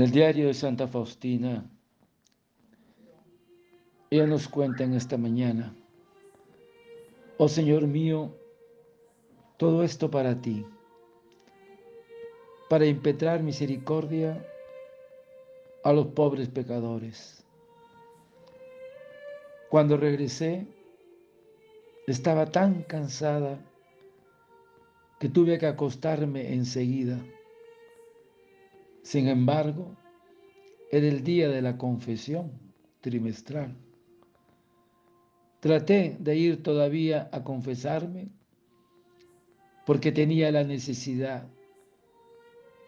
Del diario de Santa Faustina, ella nos cuenta en esta mañana, oh Señor mío, todo esto para ti, para impetrar misericordia a los pobres pecadores. Cuando regresé, estaba tan cansada que tuve que acostarme enseguida. Sin embargo, era el día de la confesión trimestral. Traté de ir todavía a confesarme porque tenía la necesidad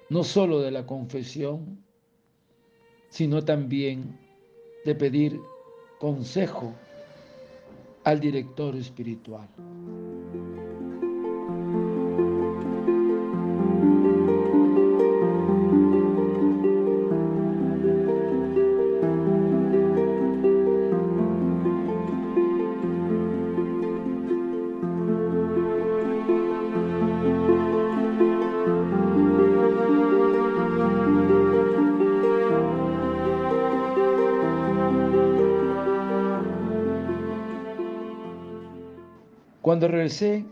no solo de la confesión, sino también de pedir consejo al director espiritual. Regresé,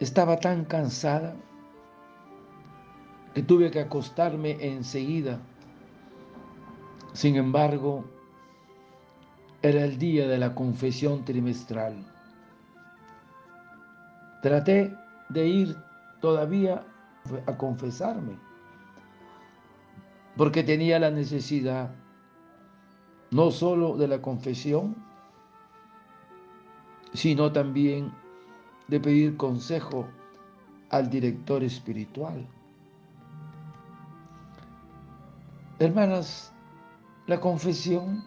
estaba tan cansada que tuve que acostarme enseguida. Sin embargo, era el día de la confesión trimestral. Traté de ir todavía a confesarme, porque tenía la necesidad no solo de la confesión, sino también de pedir consejo al director espiritual. Hermanas, la confesión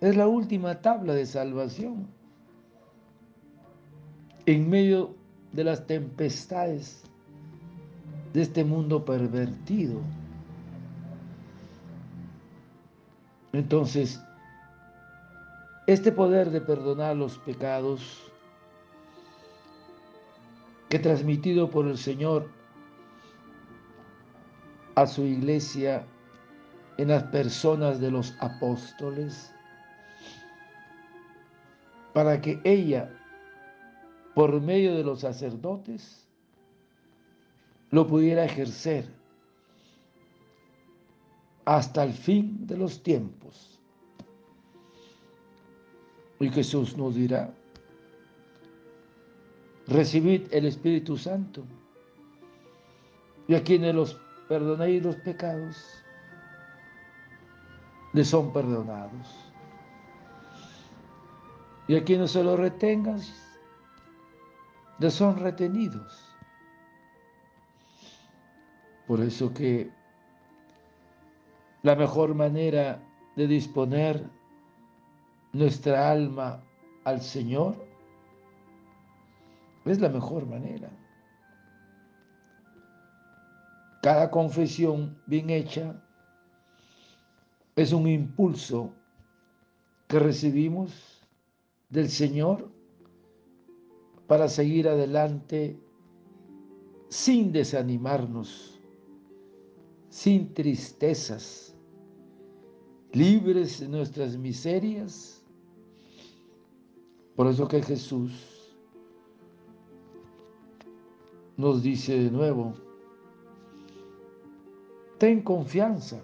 es la última tabla de salvación. En medio de las tempestades de este mundo pervertido. Entonces, este poder de perdonar los pecados que transmitido por el Señor a su iglesia en las personas de los apóstoles, para que ella, por medio de los sacerdotes, lo pudiera ejercer hasta el fin de los tiempos. Y Jesús nos dirá, recibid el Espíritu Santo. Y a quienes los perdonéis los pecados, les son perdonados. Y a quienes se los retengan, les son retenidos. Por eso que la mejor manera de disponer nuestra alma al Señor, es la mejor manera. Cada confesión bien hecha es un impulso que recibimos del Señor para seguir adelante sin desanimarnos, sin tristezas, libres de nuestras miserias por eso que Jesús nos dice de nuevo, ten confianza,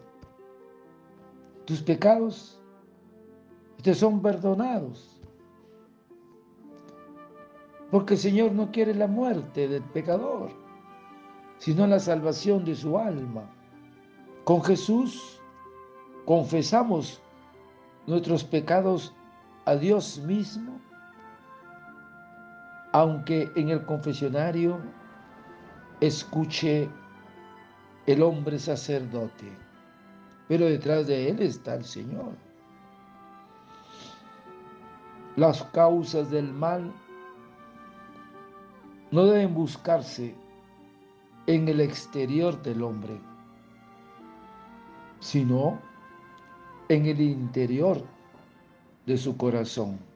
tus pecados te son perdonados. Porque el Señor no quiere la muerte del pecador, sino la salvación de su alma. Con Jesús confesamos nuestros pecados a Dios mismo aunque en el confesionario escuche el hombre sacerdote, pero detrás de él está el Señor. Las causas del mal no deben buscarse en el exterior del hombre, sino en el interior de su corazón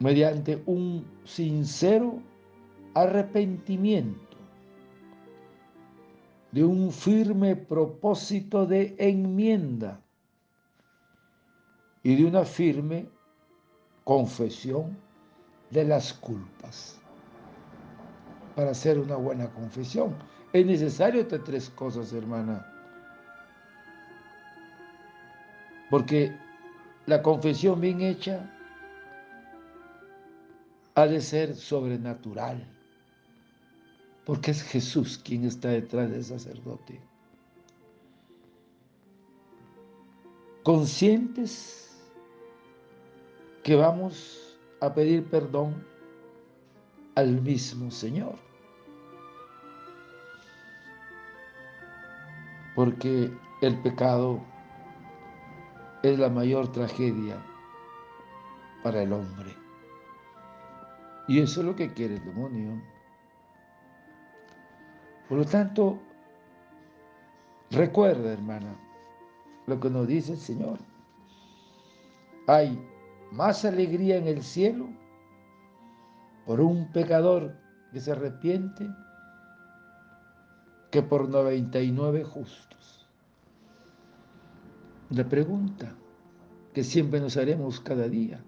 mediante un sincero arrepentimiento de un firme propósito de enmienda y de una firme confesión de las culpas. Para hacer una buena confesión es necesario estas tres cosas, hermana. Porque la confesión bien hecha ha de ser sobrenatural. Porque es Jesús quien está detrás del sacerdote. Conscientes que vamos a pedir perdón al mismo Señor. Porque el pecado es la mayor tragedia para el hombre. Y eso es lo que quiere el demonio. Por lo tanto, recuerda, hermana, lo que nos dice el Señor. Hay más alegría en el cielo por un pecador que se arrepiente que por 99 justos. La pregunta que siempre nos haremos cada día.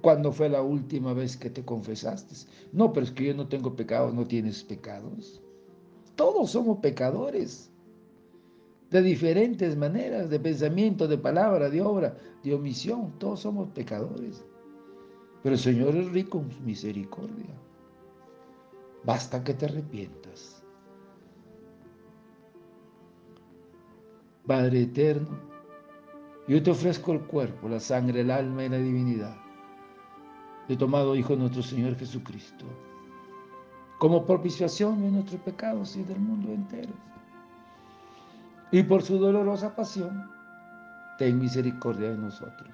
¿Cuándo fue la última vez que te confesaste? No, pero es que yo no tengo pecados, no tienes pecados. Todos somos pecadores de diferentes maneras, de pensamiento, de palabra, de obra, de omisión. Todos somos pecadores. Pero el Señor es rico en misericordia. Basta que te arrepientas. Padre eterno, yo te ofrezco el cuerpo, la sangre, el alma y la divinidad de tomado Hijo nuestro Señor Jesucristo, como propiciación de nuestros pecados y del mundo entero y por su dolorosa pasión, ten misericordia de nosotros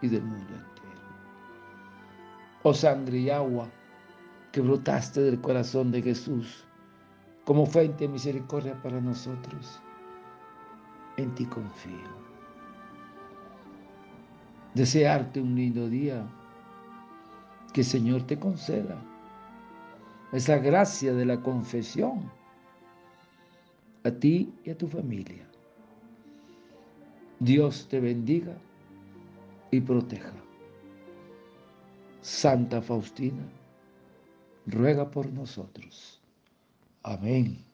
y del mundo entero. Oh sangre y agua que brotaste del corazón de Jesús como fuente de misericordia para nosotros, en ti confío. Desearte un lindo día, que el Señor te conceda esa gracia de la confesión a ti y a tu familia. Dios te bendiga y proteja. Santa Faustina, ruega por nosotros. Amén.